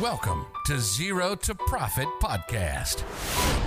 Welcome to Zero to Profit Podcast.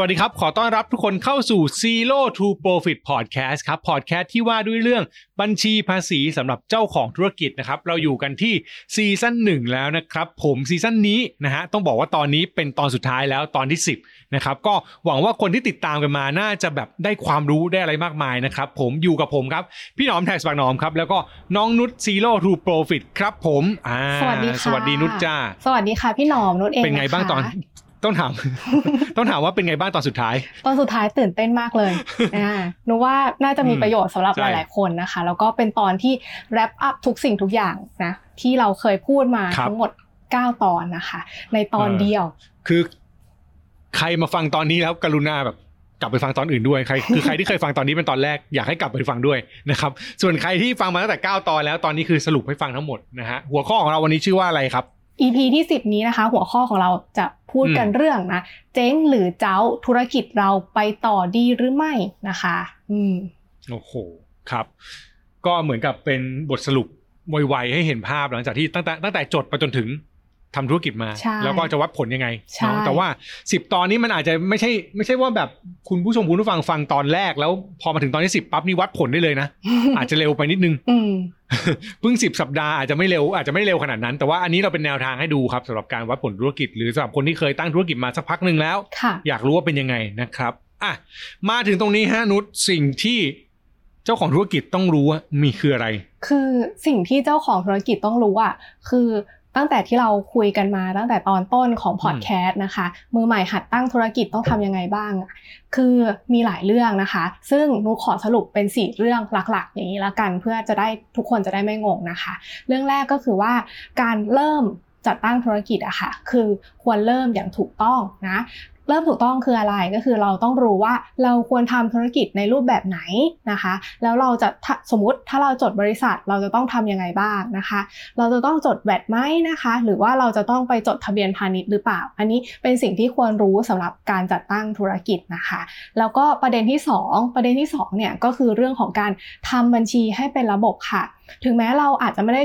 วัสดีครับ ขอต้อนรับทุกคนเข้าสู่ Zero to Profit Podcast ครับพอดแคสต์ที่ว่าด้วยเรื่องบัญชีภาษีสำหรับเจ้าของธุรกิจนะครับ เราอยู่กันที่ซีซั่นหนึ่งแล้วนะครับ ผมซีซั่นนี้นะฮะ ต้องบอกว่าตอนนี้เป็นตอนสุดท้ายแล้วตอนที่ 10 นะครับ ก็หวังว่าคนที่ติดตามกันมาน่าจะแบบได้ความรู้ได้อะไรมากมายนะครับ ผมอยู่กับผมครับ พี่หนอมแท็กสปากหนอมครับ แล้วก็น้องนุช Zero to Profit ครับผม อ่า สวัสดีค่ะ สวัสดีนุชจ้า สวัสดีค่ะพี่หนอมนุชเอง เป็นไงบ้างตอนะคะ ต้องถาม ต้องถามว่าเป็นไงบ้างตอนสุดท้าย ตอนสุดท้ายตื่นเต้นมากเลยอ่าหนูว่าน่าจะมีประโยชน์สำหรับใช่หลาย ๆ คนนะคะ แล้วก็เป็นตอนที่ wrap up ทุกสิ่งทุกอย่างนะที่เราเคยพูดมาครับทั้งหมด 9 ตอนนะคะ ในตอนเออเดียว คือใครมาฟังตอนนี้แล้วกรุณาแบบกลับไปฟังตอนอื่นด้วยใครคือใครที่เคยฟังตอนนี้เป็นตอนแรกอยากให้กลับไปฟังด้วยนะครับ ส่วนใครที่ฟังมาตั้งแต่ 9 ตอนแล้วตอนนี้คือสรุปให้ฟังทั้งหมดนะฮะหัวข้อของเราวันนี้ชื่อว่าอะไรครับ EP ที่ 10 นี้นะคะ หัวข้อของเราจะพูดกันอืมเรื่องนะเจ๊งหรือเจ้าธุรกิจเราไปต่อดีหรือไม่นะคะ อืมโอ้โหครับ ก็เหมือนกับเป็นบทสรุปไวๆให้เห็นภาพหลังจากที่ตั้งแต่ตั้งแต่จดไปจนถึง ทำธุรกิจมาใช่แล้วก็จะวัดผลยังไงใช่เนาะแต่ว่าสิบตอนนี้มันอาจจะไม่ใช่ไม่ใช่ว่าแบบคุณผู้ชมคุณผู้ฟังฟังตอนแรก แล้วพอมาถึงตอนที่สิบปั๊บนี่วัดผลได้เลยนะ อาจจะเร็วไปนิดนึงอืมเพิ่งสิบสัปดาห์อาจจะไม่เร็วอาจจะไม่เร็วขนาดนั้น แต่ว่าอันนี้เราเป็นแนวทางให้ดูครับสำหรับการวัดผลธุรกิจ หรือสำหรับคนที่เคยตั้งธุรกิจมาสักพักหนึ่งแล้วค่ะอยากรู้ว่าเป็นยังไงนะครับอะมาถึงตรงนี้ฮะนุชสิ่งที่เจ้าของธุรกิจต้องรู้ว่ามีคืออะไร คือสิ่งที่เจ้าของธุรกิจต้องรู้อะคือ ตั้งแต่ที่เราคุยกันมาตั้งแต่ตอนต้นของพอดแคสต์นะคะ มือใหม่หัดตั้งธุรกิจต้องทำยังไงบ้างอะคือมีหลายเรื่องนะคะ ซึ่งนุขอสรุปเป็นสี่เรื่องหลักๆ อย่างนี้ละกัน เพื่อจะได้ทุกคนจะได้ไม่งงนะคะ เรื่องแรกก็คือว่าการเริ่มจัดตั้งธุรกิจอะค่ะ คือควรเริ่มอย่างถูกต้องนะ เริ่มถูกต้องคืออะไรก็คือเราต้องรู้ว่าเราควรทำธุรกิจในรูปแบบไหนนะคะ แล้วเราจะสมมติถ้าเราจดบริษัทเราจะต้องทำยังไงบ้างนะคะ เราจะต้องจดแวดไหมนะคะ หรือว่าเราจะต้องไปจดทะเบียนพาณิชย์หรือเปล่า อันนี้เป็นสิ่งที่ควรรู้สำหรับการจัดตั้งธุรกิจนะคะ แล้วก็ประเด็นที่สองประเด็นที่สองเนี่ยก็คือเรื่องของการทำบัญชีให้เป็นระบบค่ะ ถึงแม้เราอาจจะไม่ได้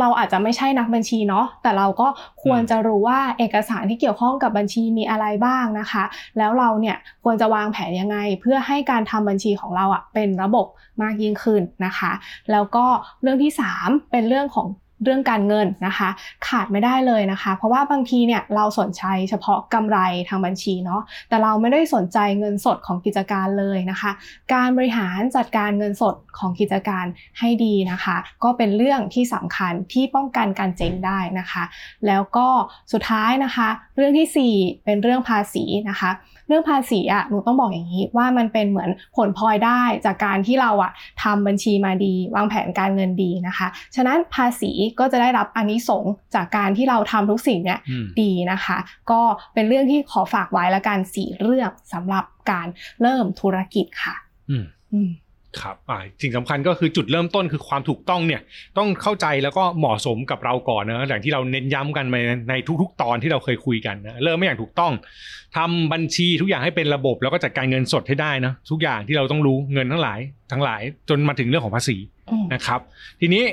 เราอาจจะไม่ใช่นักบัญชีเนาะแต่เราก็ควรจะรู้ว่าเอกสารที่เกี่ยวข้องกับบัญชีมีอะไรบ้างนะคะ แล้วเราเนี่ยควรจะวางแผนยังไง เพื่อให้การทำบัญชีของเราอะเป็นระบบมากยิ่งขึ้นนะคะ แล้วก็เรื่องที่ 3 เป็นเรื่องของ เรื่องการเงินนะคะ ขาดไม่ได้เลยนะคะ เพราะว่าบางทีเนี่ยเราสนใจเฉพาะกำไรทางบัญชีเนาะแต่เราไม่ได้สนใจเงินสดของกิจการเลยนะคะ การบริหารจัดการเงินสดของกิจการให้ดีนะคะ ก็เป็นเรื่องที่สำคัญที่ป้องกันการเจ๊งได้นะคะ แล้วก็สุดท้ายนะคะ เรื่องทีสี่4 เป็นเรื่องภาษีนะคะเรื่องภาษีอะหนูต้องบอกอย่างนี้ว่ามันเป็นเหมือนผลพลอยได้จากการที่เราอะทำบัญชีมาดี วางแผนการเงินดีนะคะ ฉะนั้นภาษีก็จะได้รับอานิสงส์จากการที่เราทำทุกสิ่งเนี่ยอืมดีนะคะ ก็เป็นเรื่องที่ขอฝากไว้ละกันสี่เรื่องสำหรับการเริ่มธุรกิจค่ะ อืมอืม ครับอ่าสิ่งสำคัญก็คือจุดเริ่มต้นคือความถูกต้องเนี่ยต้องเข้าใจแล้วก็เหมาะสมกับเราก่อนนะอย่างที่เราเน้นย้ำกันมาในทุก ๆ ตอนที่เราเคยคุยกันนะเริ่มไม่อย่างถูกต้องทำบัญชีทุกอย่างให้เป็นระบบแล้วก็จัดการเงินสดให้ได้นะทุกอย่างที่เราต้องรู้เงินทั้งหลาย ทั้งหลายจนมาถึงเรื่องของภาษีอืมนะครับ ทีนี้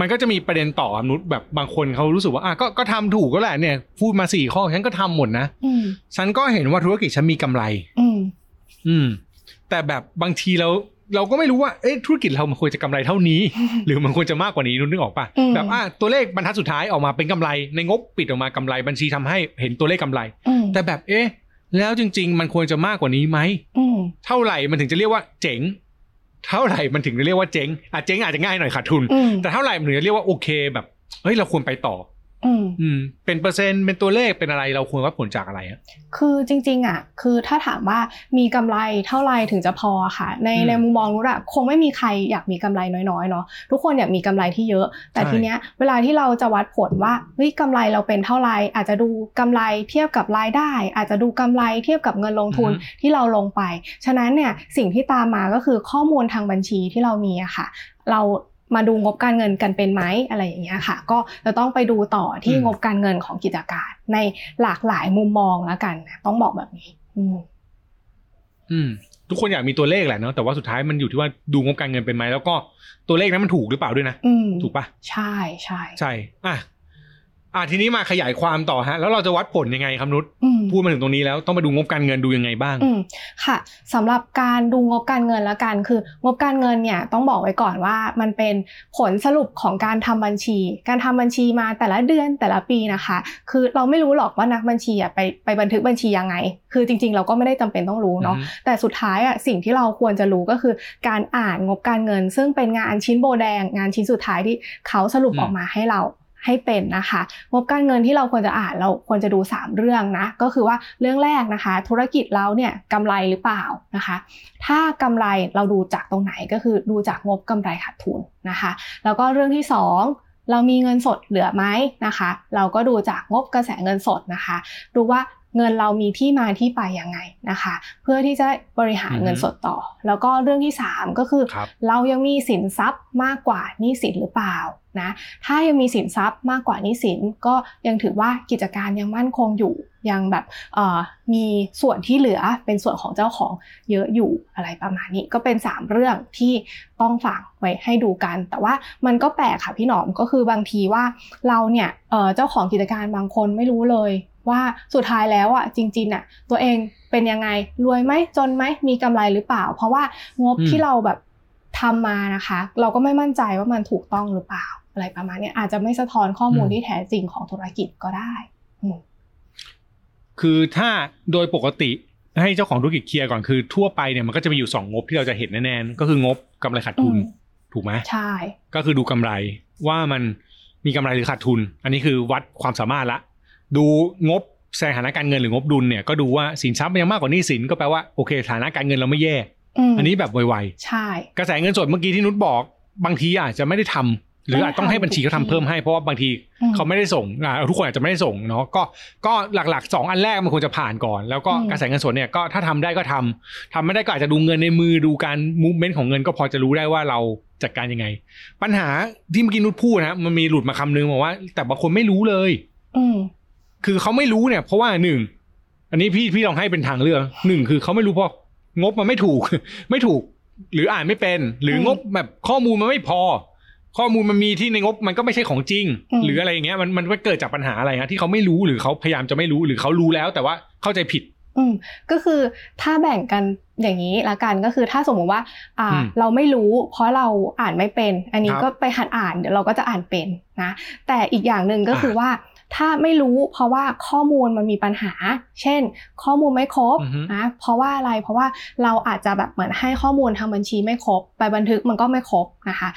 มันก็จะมีประเด็นต่อมนุษย์แบบบางคนเขารู้สึกว่าอะก็ก็ทำถูกก็แหละเนี่ย พูดมาสี่ข้อฉันก็ทำหมดนะอืมฉันก็เห็นว่าธุรกิจฉันมีกำไร อืม อืม แต่แบบบางทีเรา เราก็ไม่รู้ว่าเอ๊ะธุรกิจเรามันควรจะกำไรเท่านี้ หรือมันควรจะมากกว่านี้นึกออกปะอืมแบบอะตัวเลขบรรทัดสุดท้ายออกมาเป็นกำไรในงบปิดออกมากำไรบัญชีทำให้เห็นตัวเลขกำไรอืมแต่แบบเอ๊ะแล้วจริง ๆ มันควรจะมากกว่านี้ไหมอืมเท่าไหร่มันถึงจะเรียกว่าเจ๋ง เท่าไหร่มันถึงจะเรียกว่าเจ๊งอะเจ๊งอาจจะง่ายหน่อยขาดทุนอืมแต่เท่าไหร่มันถึงจะเรียกว่าโอเคแบบเฮ้ยเราควรไปต่อ อืมอืมเป็นเปอร์เซ็นต์เป็นตัวเลขเป็นอะไรเราควรวัดผลจากอะไรอะคือจริง ๆ อะ คือถ้าถามว่ามีกำไรเท่าไรถึงจะพอค่ะ ในอืมในมุมมองนู้นอะคงไม่มีใครอยากมีกำไรน้อยๆเนาะทุกคนอยากมีกำไรที่เยอะ แต่ใช่ทีเนี้ยเวลาที่เราจะวัดผลว่าเฮ้ยกำไรเราเป็นเท่าไรอาจจะดูกำไรเทียบกับรายได้ อาจจะดูกำไรเทียบกับเงินลงทุนที่เราลงไป ฉะนั้นเนี่ยสิ่งที่ตามมาก็คือข้อมูลทางบัญชีที่เรามีอะค่ะเรา มาดูงบการเงินกันเป็นไหมอะไรอย่างเงี้ยค่ะ ก็จะต้องไปดูต่อที่อืมงบการเงินของกิจการ ในหลากหลายมุมมองแล้วกันนะต้องบอกแบบนี้อืมอืมทุกคนอยากมีตัวเลขแหละเนาะแต่ว่าสุดท้ายมันอยู่ที่ว่าดูงบการเงินเป็นไหมแล้วก็ตัวเลขนั้นมันถูกหรือเปล่าด้วยนะอืมถูกปะใช่ใช่ใช่อะ อะทีนี้มาขยายความต่อฮะ แล้วเราจะวัดผลยังไงครับนุชอืมพูดมาถึงตรงนี้แล้วต้องมาดูงบการเงินดูยังไงบ้างอืมค่ะสำหรับการดูงบการเงินละกันคืองบการเงินเนี่ยต้องบอกไว้ก่อนว่ามันเป็นผลสรุปของการทำบัญชี การทำบัญชีมาแต่ละเดือนแต่ละปีนะคะ คือเราไม่รู้หรอกว่านักบัญชีอะไปไปบันทึกบัญชียังไง คือจริง ๆ เราก็ไม่ได้จำเป็นต้องรู้เนาะอือฮึแต่สุดท้ายอะสิ่งที่เราควรจะรู้ก็คือ การอ่านงบการเงิน ซึ่งเป็นงานชิ้นโบแดง งานชิ้นสุดท้ายที่เขาสรุปอืมออกมาให้เรา ให้เป็นนะคะ งบการเงินที่เราควรจะอ่านเราควรจะดู 3 เรื่องนะ ก็คือว่าเรื่องแรกนะคะ ธุรกิจเราเนี่ยกำไรหรือเปล่านะคะ ถ้ากำไรเราดูจากตรงไหนก็คือดูจากงบกำไรขาดทุนนะคะ แล้วก็เรื่องที่ 2เรามีเงินสดเหลือไหมนะคะ เราก็ดูจากงบกระแสเงินสดนะคะ ดูว่า เงินเรามีที่มาที่ไปยังไงนะคะ เพื่อที่จะบริหารอือฮึเงินสดต่อ แล้วก็เรื่องที่ 3 ก็คือครับเรายังมีสินทรัพย์มากกว่าหนี้สินหรือเปล่านะถ้ายังมีสินทรัพย์มากกว่าหนี้สินก็ยังถือว่ากิจการยังมั่นคงอยู่ยังแบบเอ่อมีส่วนที่เหลือเป็นส่วนของเจ้าของเยอะอยู่อะไรประมาณนี้ ก็เป็น 3 เรื่องที่ต้องฝากไว้ให้ดูกัน แต่ว่ามันก็แปลกค่ะพี่หนอมก็คือบางทีว่าเราเนี่ยเอ่อเจ้าของกิจการบางคนไม่รู้เลย ว่าสุดท้ายแล้วอะจริงๆอะตัวเองเป็นยังไงรวยไหมจนไหมมีกำไรหรือเปล่า เพราะว่างบอืมที่เราแบบทำมานะคะ เราก็ไม่มั่นใจว่ามันถูกต้องหรือเปล่า อะไรประมาณเนี้ยอาจจะไม่สะท้อนข้อมูลที่แท้จริงของธุรกิจก็ได้อืมคือถ้าโดยปกติให้เจ้าของธุรกิจเคลียร์ก่อนคือทั่วไปเนี่ยมันก็จะมีอยู่สองงบที่เราจะเห็นแน่ๆก็คืองบกำไรขาดทุนอืมถูกไหมใช่ ก็คือดูกำไรว่ามันมีกำไรหรือขาดทุน อันนี้คือวัดความสามารถละ ดูงบสถานะการเงินหรืองบดุลเนี่ยก็ดูว่าสินทรัพย์มันยังมากกว่าหนี้สินก็แปลว่าโอเคสถานะการเงินเราไม่แย่มอันนี้แบบไวใช่ๆกระแสเงินสดเมื่อกี้ที่นุชบอก บางทีอาจจะไม่ได้ทำหรืออาจต้องให้บัญชีเขาทำเพิ่มให้เพราะว่าบางทีอืมเขาไม่ได้ส่งอ่าทุกคนอาจจะไม่ได้ส่งเนาะก็ก็หลักๆสองอันแรกมันควรจะผ่านก่อน แล้วก็อืมกระแสเงินสดเนี่ยก็ถ้าทำได้ก็ทำทำไม่ได้ก็อาจจะดูเงินในมือดูการมูฟเมนต์ของเงินก็พอจะรู้ได้ว่าเราจัดการยังไง ปัญหาที่เมื่อกี้นุชพูดนะมันมีหลุดมาคำนึงบอกว่า แต่บางคนไม่รู้เลยอืม คือเขาไม่รู้เนี่ย เพราะว่าหนึ่งอันนี้พี่พี่ลองให้เป็นทางเลือกหนึ่งคือเขาไม่รู้เพราะงบมันไม่ถูก ไม่ถูก หรืออ่านไม่เป็น หรือมงบแบบข้อมูลมันไม่พอ ข้อมูลมันมีที่ในงบมันก็ไม่ใช่ของจริงอืมหรืออะไรอย่างเงี้ยมันมันเกิดจากปัญหาอะไรฮะที่เขาไม่รู้หรือเขาพยายามจะไม่รู้หรือเขารู้แล้ว แต่ว่าเข้าใจผิดอืมก็คือถ้าแบ่งกันอย่างนี้ละกันก็คือถ้าสมมุติว่า อ่าอืมเราไม่รู้เพราะเราอ่านไม่เป็น อันนี้ครับก็ไปหัดอ่านเดี๋ยวเราก็จะอ่านเป็นนะแต่อีกอย่างหนึ่งก็คืออ่าว่า ถ้าไม่รู้เพราะว่าข้อมูลมันมีปัญหา เช่น ข้อมูลไม่ครบอือฮึนะเพราะว่าอะไรเพราะว่าเราอาจจะแบบเหมือนให้ข้อมูลทางบัญชีไม่ครบ ไปบันทึกมันก็ไม่ครบนะคะ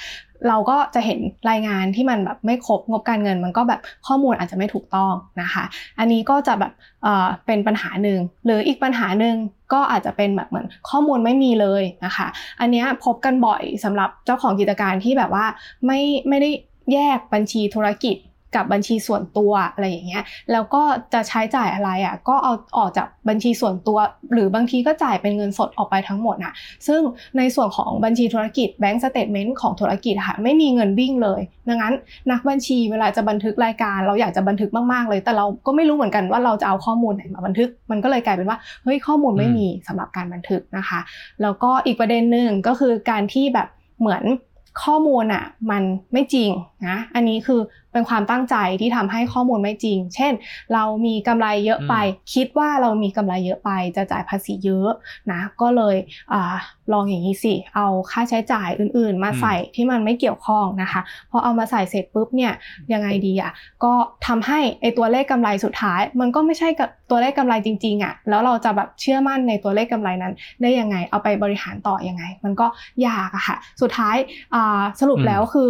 เราก็จะเห็นรายงานที่มันแบบไม่ครบงบการเงิน มันก็แบบข้อมูลอาจจะไม่ถูกต้องนะคะ อันนี้ก็จะแบบเอ่อเป็นปัญหาหนึ่งหรืออีกปัญหาหนึ่งก็อาจจะเป็นแบบเหมือนข้อมูลไม่มีเลยนะคะ อันเนี้ยพบกันบ่อยสำหรับเจ้าของกิจการที่แบบว่าไม่ไม่ได้แยกบัญชีธุรกิจ กับบัญชีส่วนตัวอะไรอย่างเงี้ย แล้วก็จะใช้จ่ายอะไรอะก็เอาออกจากบัญชีส่วนตัว หรือบางทีก็จ่ายเป็นเงินสดออกไปทั้งหมดนะซึ่งในส่วนของบัญชีธุรกิจ bank statement ของธุรกิจอะค่ะไม่มีเงินวิ่งเลย ดังนั้นนักบัญชีเวลาจะบันทึกรายการ เราอยากจะบันทึกมากๆเลย แต่เราก็ไม่รู้เหมือนกันว่าเราจะเอาข้อมูลไหนมาบันทึก มันก็เลยกลายเป็นว่าเฮ้ยข้อมูลไม่มีสำหรับการบันทึกนะคะ แล้วก็อีกประเด็นหนึ่งก็คือการที่แบบเหมือนข้อมูลอะมันไม่จริงนะอันนี้คือเป็นความตั้งใจที่ทำให้ข้อมูลไม่จริง เช่น เรามีกำไรเยอะไป คิดว่าเรามีกำไรเยอะไปจะจ่ายภาษีเยอะนะ ก็เลยอาลองอย่างนี้สิ เอาค่าใช้จ่ายอื่น ๆ มาอืมใส่ที่มันไม่เกี่ยวข้องนะคะพอเอามาใส่เสร็จปุ๊บเนี่ยยังไงดีอะก็ทำให้ไอตัวเลขกำไรสุดท้าย มันก็ไม่ใช่กับตัวเลขกำไรจริงๆอะแล้วเราจะแบบเชื่อมั่นในตัวเลขกำไรนั้น ได้ยังไงเอาไปบริหารต่อยังไง มันก็ยากอะค่ะ สุดท้ายอ่าสรุปอืมแล้วคือ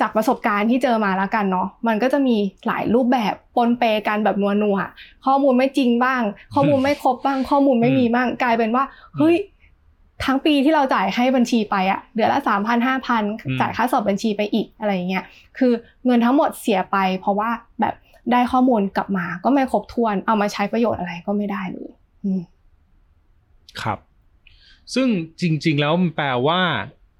จากประสบการณ์ที่เจอมาแล้วกันเนาะมันก็จะมีหลายรูปแบบปนเปกันแบบนัวนัวๆข้อมูลไม่จริงบ้าง ข้อมูลไม่ครบบ้าง ข้อมูลไม่มีบ้าง กลายเป็นว่าเฮ้ยทั้งปีที่เราจ่ายให้บัญชีไปอะเดือนละสามพันห้าพันอืมจ่ายค่าสอบบัญชีไปอีกอะไรอย่างเงี้ยคือเงินทั้งหมดเสียไป เพราะว่าแบบได้ข้อมูลกลับมาก็ไม่ครบถ้วน เอามาใช้ประโยชน์อะไรก็ไม่ได้เลยอืมครับ ซึ่งจริง ๆ แล้วมันแปลว่า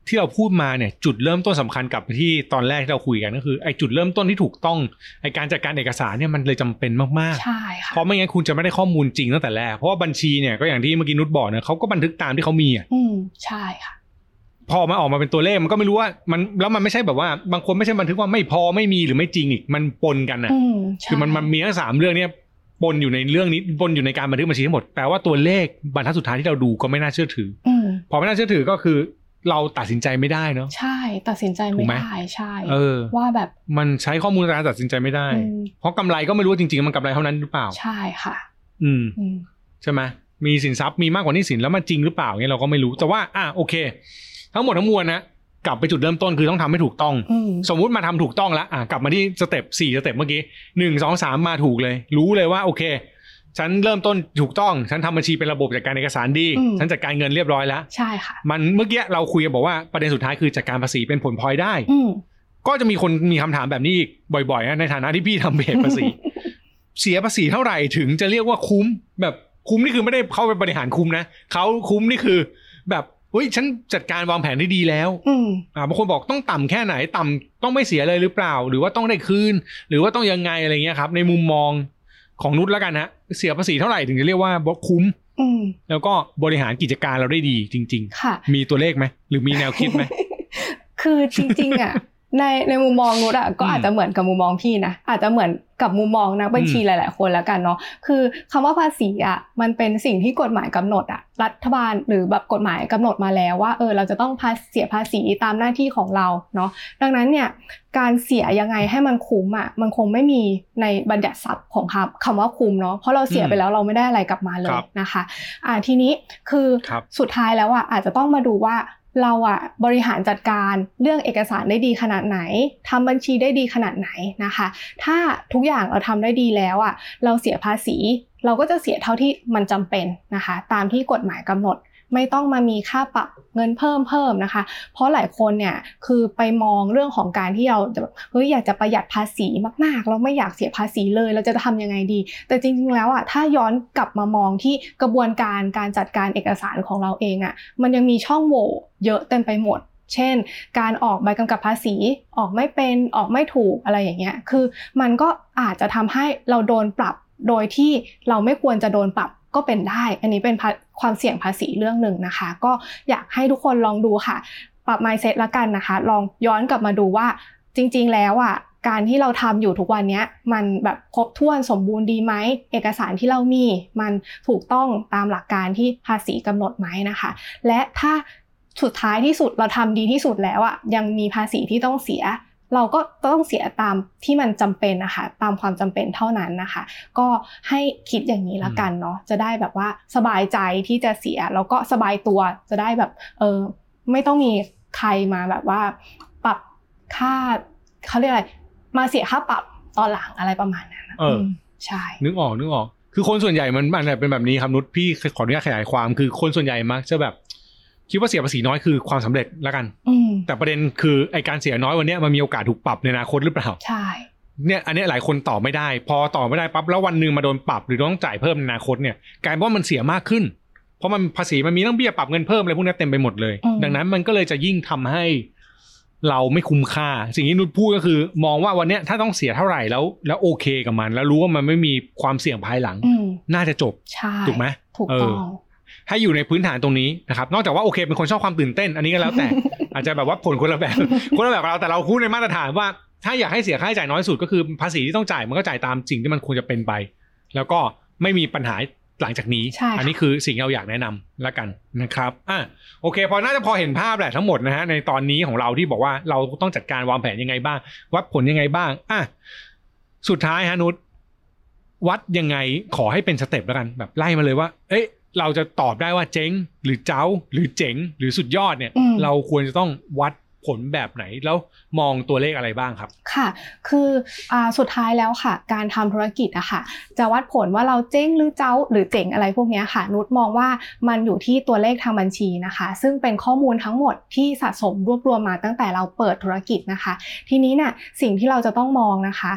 ที่เราพูดมาเนี่ยจุดเริ่มต้นสำคัญกลับไปที่ตอนแรกที่เราคุยกันก็คือไอ้จุดเริ่มต้นที่ถูกต้องไอ้การจัดการเอกสารเนี่ยมันเลยจำเป็นมากใช่ๆค่ะเพราะไม่งั้นคุณจะไม่ได้ข้อมูลจริงตั้งแต่แรกเพราะว่าบัญชีเนี่ยก็อย่างที่เมื่อกี้นุชบอกเนี่ยเขาก็บันทึกตามที่เขามีอะอืมใช่ค่ะพอมาออกมาเป็นตัวเลขมันก็ไม่รู้ว่ามันแล้วมันไม่ใช่แบบว่าบางคนไม่ใช่บันทึกว่าไม่พอไม่มีหรือไม่จริงอีกมันปนกันอะอืมใช่คือมันมันมีทั้งสามเรื่องเนี่ยปนอยู่ในเรื่องนี้ปนอยู่ในการบันทึกบัญชีทั้งหมดแปลว่าตัวเลขบรรทัดสุดท้ายที่เราดูก็ไม่น่าเชื่อถืออืมพอไม่น่าเชื่อถือก็คือ เราตัดสินใจไม่ได้เนาะใช่ ตัดสินใจไม่ได้ถูกไหมใช่เออว่าแบบมันใช้ข้อมูลในการตัดสินใจไม่ได้อืมเพราะกำไรก็ไม่รู้ว่าจริงๆ มันกำไรเท่านั้นหรือเปล่า ใช่ค่ะ อืมอืมใช่ไหมมีสินทรัพย์มีมากกว่าหนี้สินแล้วมันจริงหรือเปล่าเนี่ยเราก็ไม่รู้แต่ว่าอะโอเค ทั้งหมดทั้งมวลนะกลับไปจุดเริ่มต้นคือต้องทำให้ถูกต้องอืมสมมุติมาทำถูกต้องแล้วอะกลับมาที่ step สี่ step เมื่อกี้หนึ่งสองสามมาถูกเลย รู้เลยว่าโอเค ฉันเริ่มต้นถูกต้อง ฉันทำบัญชีเป็นระบบจัดการเอกสารดี ฉันจัดการเงินเรียบร้อยแล้ว ใช่ค่ะ มันเมื่อกี้เราคุยกันบอกว่าประเด็นสุดท้ายคือจัดการภาษีเป็นผลพลอยได้อืมก็จะมีคนมีคำถามแบบนี้อีกบ่อยๆนะในฐานะที่พี่ทำเพจภาษี เสียภาษีเท่าไหร่ถึงจะเรียกว่าคุ้ม แบบคุ้มนี่คือไม่ได้เข้าไปบริหารคุ้มนะเขาคุ้มนี่คือ แบบเฮ้ยฉันจัดการวางแผนได้ดีแล้วอืมอ่าบางคนบอกต้องต่ำแค่ไหนต่ำต้องไม่เสียเลยหรือเปล่า หรือว่าต้องได้คืน หรือว่าต้องยังไงอะไรเงี้ยครับ ในมุมมอง ของนุชแล้วกันฮะเสียภาษีเท่าไหร่ถึงจะเรียกว่าคุ้มอืมแล้วก็บริหารกิจการเราได้ดีจริงค่ะๆมีตัวเลขไหมหรือมีแนวคิดไหมคือจริงๆอะ ในในมุมมองนุชอะก็อืมอาจจะเหมือนกับมุมมองพี่นะอาจจะเหมือนกับมุมมองนักบัญชีอืมหลาย ๆ คนแล้วกันเนาะคือคำว่าภาษีอะมันเป็นสิ่งที่กฎหมายกำหนดอะรัฐบาลหรือแบบกฎหมายกำหนดมาแล้วว่าเออเราจะต้องภาเสียภาษีตามหน้าที่ของเราเนาะดังนั้นเนี่ยการเสียยังไงให้มันคุ้มอะมันคงไม่มีในบัญญัติศัพท์ของคำคำว่าคุ้มเนาะเพราะเราเสียไปแล้วเราไม่ได้อะไรกลับมาเลคยรับนะคะอ่าทีนี้คือครับสุดท้ายแล้วอะอาจจะต้องมาดูว่า เราอะบริหารจัดการเรื่องเอกสารได้ดีขนาดไหนทำบัญชีได้ดีขนาดไหนนะคะ ถ้าทุกอย่างเราทำได้ดีแล้วอะเราเสียภาษี เราก็จะเสียเท่าที่มันจำเป็นนะคะ ตามที่กฎหมายกำหนด ไม่ต้องมามีค่าปรับเงินเพิ่มเพิ่มนะคะ เพราะหลายคนเนี่ยคือไปมองเรื่องของการที่เราแบบเฮ้ยอยากจะประหยัดภาษีมากๆ เราไม่อยากเสียภาษีเลย เราจะทำยังไงดี แต่จริงๆแล้วอะถ้าย้อนกลับมามองที่กระบวนการการจัดการเอกสารของเราเองอะมันยังมีช่องโหว่เยอะเต็มไปหมดเช่น การออกใบกำกับภาษีออกไม่เป็นออกไม่ถูกอะไรอย่างเงี้ย คือมันก็อาจจะทำให้เราโดนปรับโดยที่เราไม่ควรจะโดนปรับ ก็เป็นได้ อันนี้เป็นความเสี่ยงภาษีเรื่องหนึ่งนะคะ ก็อยากให้ทุกคนลองดูค่ะ ปรับ mindset ละกันนะคะ ลองย้อนกลับมาดูว่าจริง ๆ แล้วอะการที่เราทำอยู่ทุกวันนี้มันแบบครบถ้วนสมบูรณ์ดีไหม เอกสารที่เรามี มันถูกต้องตามหลักการที่ภาษีกำหนดไหมนะคะ และถ้าสุดท้ายที่สุดเราทำดีที่สุดแล้วอะยังมีภาษีที่ต้องเสีย เราก็ต้องเสียตามที่มันจำเป็นนะคะตามความจำเป็นเท่านั้นนะคะ ก็ให้คิดอย่างนี้ละกันเนาะจะได้แบบว่าสบายใจที่จะเสียแล้วก็สบายตัวจะได้แบบเออไม่ต้องมีใครมาแบบว่า ปรับค่าเขาเรียกอะไร มาเสียค่าปรับตอนหลังอะไรประมาณนั้นนะเอออืมใช่ นึกออกนึกออก คือคนส่วนใหญ่มันมันเป็นแบบนี้ครับนุชพี่ขออนุญาตขยายความคือคนส่วนใหญ่มักจะแบบ คิดว่าเสียภาษีน้อยคือความสำเร็จแล้วกันอืมแต่ประเด็นคือไอการเสียน้อยวันเนี้ยมันมีโอกาสถูกปรับในอนาคตหรือเปล่า ใช่ เนี่ยอันเนี้ยหลายคนตอบไม่ได้ พอตอบไม่ได้ปั๊บแล้ววันหนึ่งมาโดนปรับหรือต้องจ่ายเพิ่มในอนาคตเนี่ยกลายเป็นว่ามันเสียมากขึ้น เพราะมันภาษีมันมีทั้งเบี้ยปรับเงินเพิ่มอะไรพวกนี้เต็มไปหมดเลย ดังนั้นมันก็เลยจะยิ่งทำให้เราไม่คุ้มค่า สิ่งที่นุชพูดก็คือ มองว่าวันเนี้ยถ้าต้องเสียเท่าไหร่แล้ว แล้วโอเคกับมัน แล้วรู้ว่ามันไม่มีความเสี่ยงภายหลังอืมน่าจะจบใช่ถูกไหมถูกเออต้อง ให้อยู่ในพื้นฐานตรงนี้นะครับ นอกจากว่าโอเคเป็นคนชอบความตื่นเต้น อันนี้ก็แล้วแต่อาจจะแบบว่าผลคนละแบบคนละแบบกับเราแต่เราพูดในมาตรฐานว่า ถ้าอยากให้เสียค่าใช้จ่ายน้อยสุดก็คือภาษีที่ต้องจ่ายมันก็จ่ายตามสิ่งที่มันควรจะเป็นไป แล้วก็ไม่มีปัญหาหลังจากนี้ใช่ค่ะอันี้คือสิ่งที่เราอยากแนะนำละกันนะครับ อะโอเค พอน่าจะพอเห็นภาพแหละทั้งหมดนะฮะในตอนนี้ของเราที่บอกว่าเราต้องจัดการวางแผนยังไงบ้าง วัดผลยังไงบ้างอะสุดท้ายฮะนุชวัดยังไงขอให้เป็นสเต็ปแล้วกันแบบไล่มาเลยว่า เอ้ย เราจะตอบได้ว่าเจ๊งหรือเจ้าหรือเจ๋งหรือสุดยอดเนี่ยอืมเราควรจะต้องวัดผลแบบไหนแล้วมองตัวเลขอะไรบ้างครับ ค่ะ คืออ่าสุดท้ายแล้วค่ะ การทำธุรกิจอะค่ะ จะวัดผลว่าเราเจ๊งหรือเจ้าหรือเจ๋งอะไรพวกเนี้ยค่ะ นุชมองว่ามันอยู่ที่ตัวเลขทางบัญชีนะคะ ซึ่งเป็นข้อมูลทั้งหมดที่สะสมรวบรวมมาตั้งแต่เราเปิดธุรกิจนะคะ ทีนี้เนี่ยสิ่งที่เราจะต้องมองนะคะ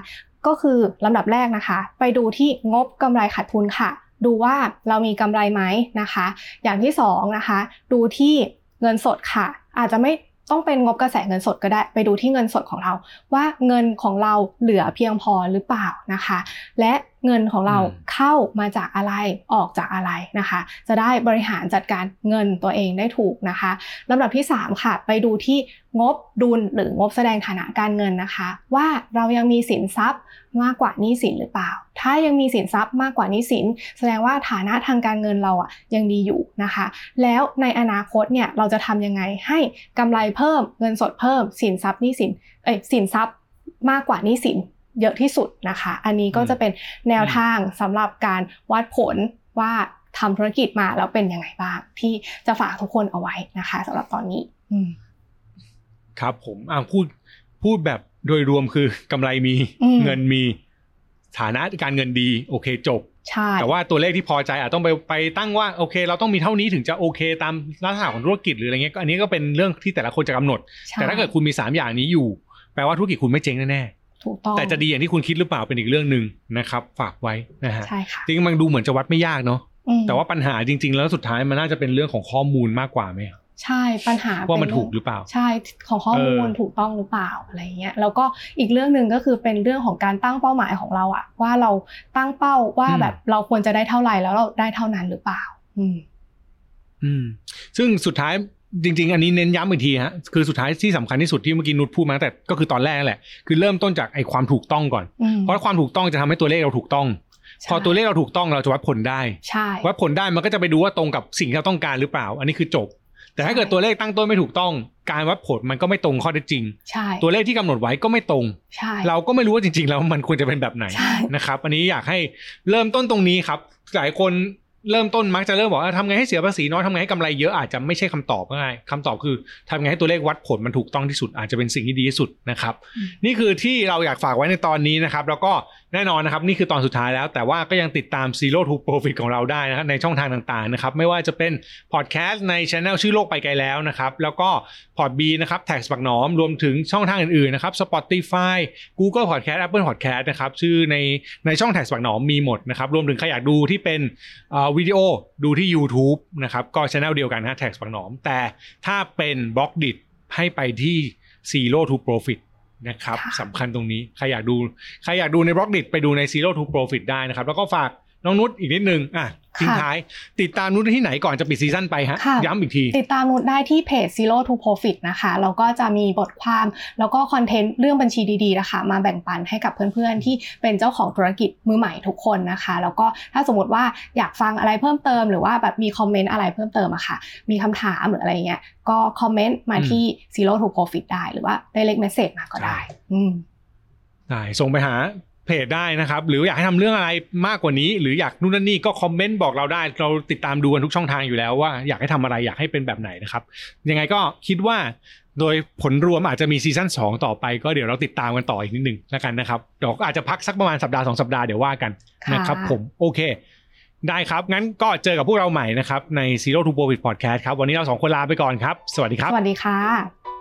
ก็คือลำดับแรกนะคะ ไปดูที่งบกำไรขาดทุนค่ะ ดูว่าเรามีกำไรไหมนะคะ อย่างที่สองนะคะ ดูที่เงินสดค่ะ อาจจะไม่ต้องเป็นงบกระแสเงินสดก็ได้ ไปดูที่เงินสดของเรา ว่าเงินของเราเหลือเพียงพอหรือเปล่านะคะ และ เงินของเราอืมเข้ามาจากอะไรออกจากอะไรนะคะ จะได้บริหารจัดการเงินตัวเองได้ถูกนะคะลำดับที่ 3 ค่ะ ไปดูที่งบดุลหรืองบแสดงฐานะการเงินนะคะ ว่าเรายังมีสินทรัพย์มากกว่าหนี้สินหรือเปล่า ถ้ายังมีสินทรัพย์มากกว่าหนี้สิน แสดงว่าฐานะทางการเงินเราอะยังดีอยู่นะคะ แล้วในอนาคตเนี่ยเราจะทำยังไงให้กำไรเพิ่มเงินสดเพิ่มสินทรัพย์หนี้สินเอ้ยสินทรัพย์มากกว่าหนี้สิน เยอะที่สุดนะคะ อันนี้ก็จะเป็นแนวทางสำหรับการวัดผลว่าทำธุรกิจมาแล้วเป็นยังไงบ้าง ที่จะฝากทุกคนเอาไว้นะคะสำหรับตอนนี้อืมครับผมอ่าพูดพูดแบบโดยรวมคือกำไรมีอืมเงินมีฐานะการเงินดี โอเคจบ ใช่ แต่ว่าตัวเลขที่พอใจอาจต้องไปไปตั้งว่าโอเค เราต้องมีเท่านี้ถึงจะโอเค ตามลักษณะของธุรกิจหรืออะไรเงี้ยก็อันนี้ก็เป็นเรื่องที่แต่ละคนจะกำหนดใช่แต่ถ้าเกิดคุณมีสามอย่างนี้อยู่ แปลว่าธุรกิจคุณไม่เจ๊งแน่ ถูกต้องๆแต่จะดีอย่างที่คุณคิดหรือเปล่าเป็นอีกเรื่องหนึ่งนะครับ ฝากไว้นะฮะใช่ค่ะจริงๆมันดูเหมือนจะวัดไม่ยากเนาะอืมแต่ว่าปัญหาจริง ๆ แล้วสุดท้ายมันน่าจะเป็นเรื่องของข้อมูลมากกว่าไหมครับใช่ปัญหาว่ามันเป็ถูกหรือเปล่า ใช่ของข้อมูลเออถูกต้องหรือเปล่าอะไรเงี้ยแล้วก็อีกเรื่องหนึ่งก็คือเป็นเรื่องของการตั้งเป้าหมายของเราอะว่าเราตั้งเป้าว่าอืมแบบเราควรจะได้เท่าไหร่แล้วเราได้เท่านั้นหรือเปล่า อืม อืม ซึ่งสุดท้าย จริง ๆ อันนี้เน้นย้ำอีกทีฮะคือสุดท้ายที่สำคัญที่สุดที่เมื่อกี้นุชพูดมาตั้งแต่ก็คือตอนแรกนั่นแหละคือเริ่มต้นจากไอ้ความถูกต้องก่อนอืมเพราะความถูกต้องจะทำให้ตัวเลขเราถูกต้องใช่พอตัวเลขเราถูกต้องเราจะวัดผลได้ใช่วัดผลได้มันก็จะไปดูว่าตรงกับสิ่งที่เราต้องการหรือเปล่า อันนี้คือจบ แต่ถ้าเกิดตัวเลขตั้งต้นไม่ถูกต้อง การวัดผลมันก็ไม่ตรงข้อเท็จจริงใช่ตัวเลขที่กำหนดไว้ก็ไม่ตรงใช่เราก็ไม่รู้ว่าจริง ๆ แล้วมันควรจะเป็นแบบไหนใช่นะครับ อันนี้อยากให้เริ่มต้นตรงนี้ครับหลายคน เริ่มต้นมักจะเริ่มบอกว่าทำไงให้เสียภาษีน้อยทำไงให้กำไรเยอะอาจจะไม่ใช่คำตอบง่ายคำตอบคือทำไงให้ตัวเลขวัดผลมันถูกต้องที่สุดอาจจะเป็นสิ่งที่ดีที่สุดนะครับ นี่คือที่เราอยากฝากไว้ในตอนนี้นะครับ แล้วก็ แน่นอนนะครับนี่คือตอนสุดท้ายแล้ว แต่ว่าก็ยังติดตาม Zero to Profit ของเราได้นะครับในช่องทางต่างๆนะครับไม่ว่าจะเป็นพอดแคสต์ในช anel ชื่อโลกไปไกลแล้วนะครับแล้วก็พอดบีนะครับแท็กปักหนอมรวมถึงช่องทางอื่นๆนะครับ Spotify Google Podcast Apple Podcast นะครับชื่อในในช่องแท็กปักหนอมมีหมดนะครับรวมถึงใครอยากดูที่เป็นวิดีโอดูที่ YouTube นะครับก็ channel เดียวกันนะ TaxBugnoms แต่ถ้าเป็น Blockdit ให้ไปที่ Zero to Profit นะครับค่ะสำคัญตรงนี้ ใครอยากดู ใครอยากดูใน Blockdit ไปดูใน Zero to Profit ได้นะครับ แล้วก็ฝาก น้องนุชอีกนิดนึงอะทิ้งท้าย ติดตามนุชที่ไหนก่อนจะปิด season ไปฮะค่ะย้ำอีกที ติดตามนุชได้ที่เพจ Zero to Profit นะคะแล้วก็จะมีบทความแล้วก็ content เรื่องบัญชีดีๆนะคะ มาแบ่งปันให้กับเพื่อนๆ ที่เป็นเจ้าของธุรกิจมือใหม่ทุกคนนะคะ แล้วก็ถ้าสมมติว่าอยากฟังอะไรเพิ่มเติม หรือว่าแบบมีคอมเมนต์อะไรเพิ่มเติมอะค่ะ มีคำถามหรืออะไรเงี้ยก็คอมเมนต์มาที่ Zero to Profit ได้หรือว่า direct message มาก็ได้ อืมได้ส่งไปหา เพจได้นะครับ หรืออยากให้ทำเรื่องอะไรมากกว่านี้ หรืออยากนู่นนั่นนี่ก็คอมเมนต์บอกเราได้ เราติดตามดูกันทุกช่องทางอยู่แล้วว่าอยากให้ทำอะไรอยากให้เป็นแบบไหนนะครับยังไงก็คิดว่าโดยผลรวมอาจจะมีซีซั่น2 ต่อไปก็เดี๋ยวเราติดตามกันต่ออีกนิดหนึ่งแล้วกันนะครับเดี๋ยวก็อาจจะพักสักประมาณสัปดาห์สองสัปดาห์เดี๋ยวว่ากันค่ะนะครับผมโอเค ได้ครับ งั้นก็เจอกับพวกเราใหม่นะครับใน Zero to Profit Podcast ครับวันนี้เราสองคนลาไปก่อนครับ สวัสดีครับ สวัสดีค่ะ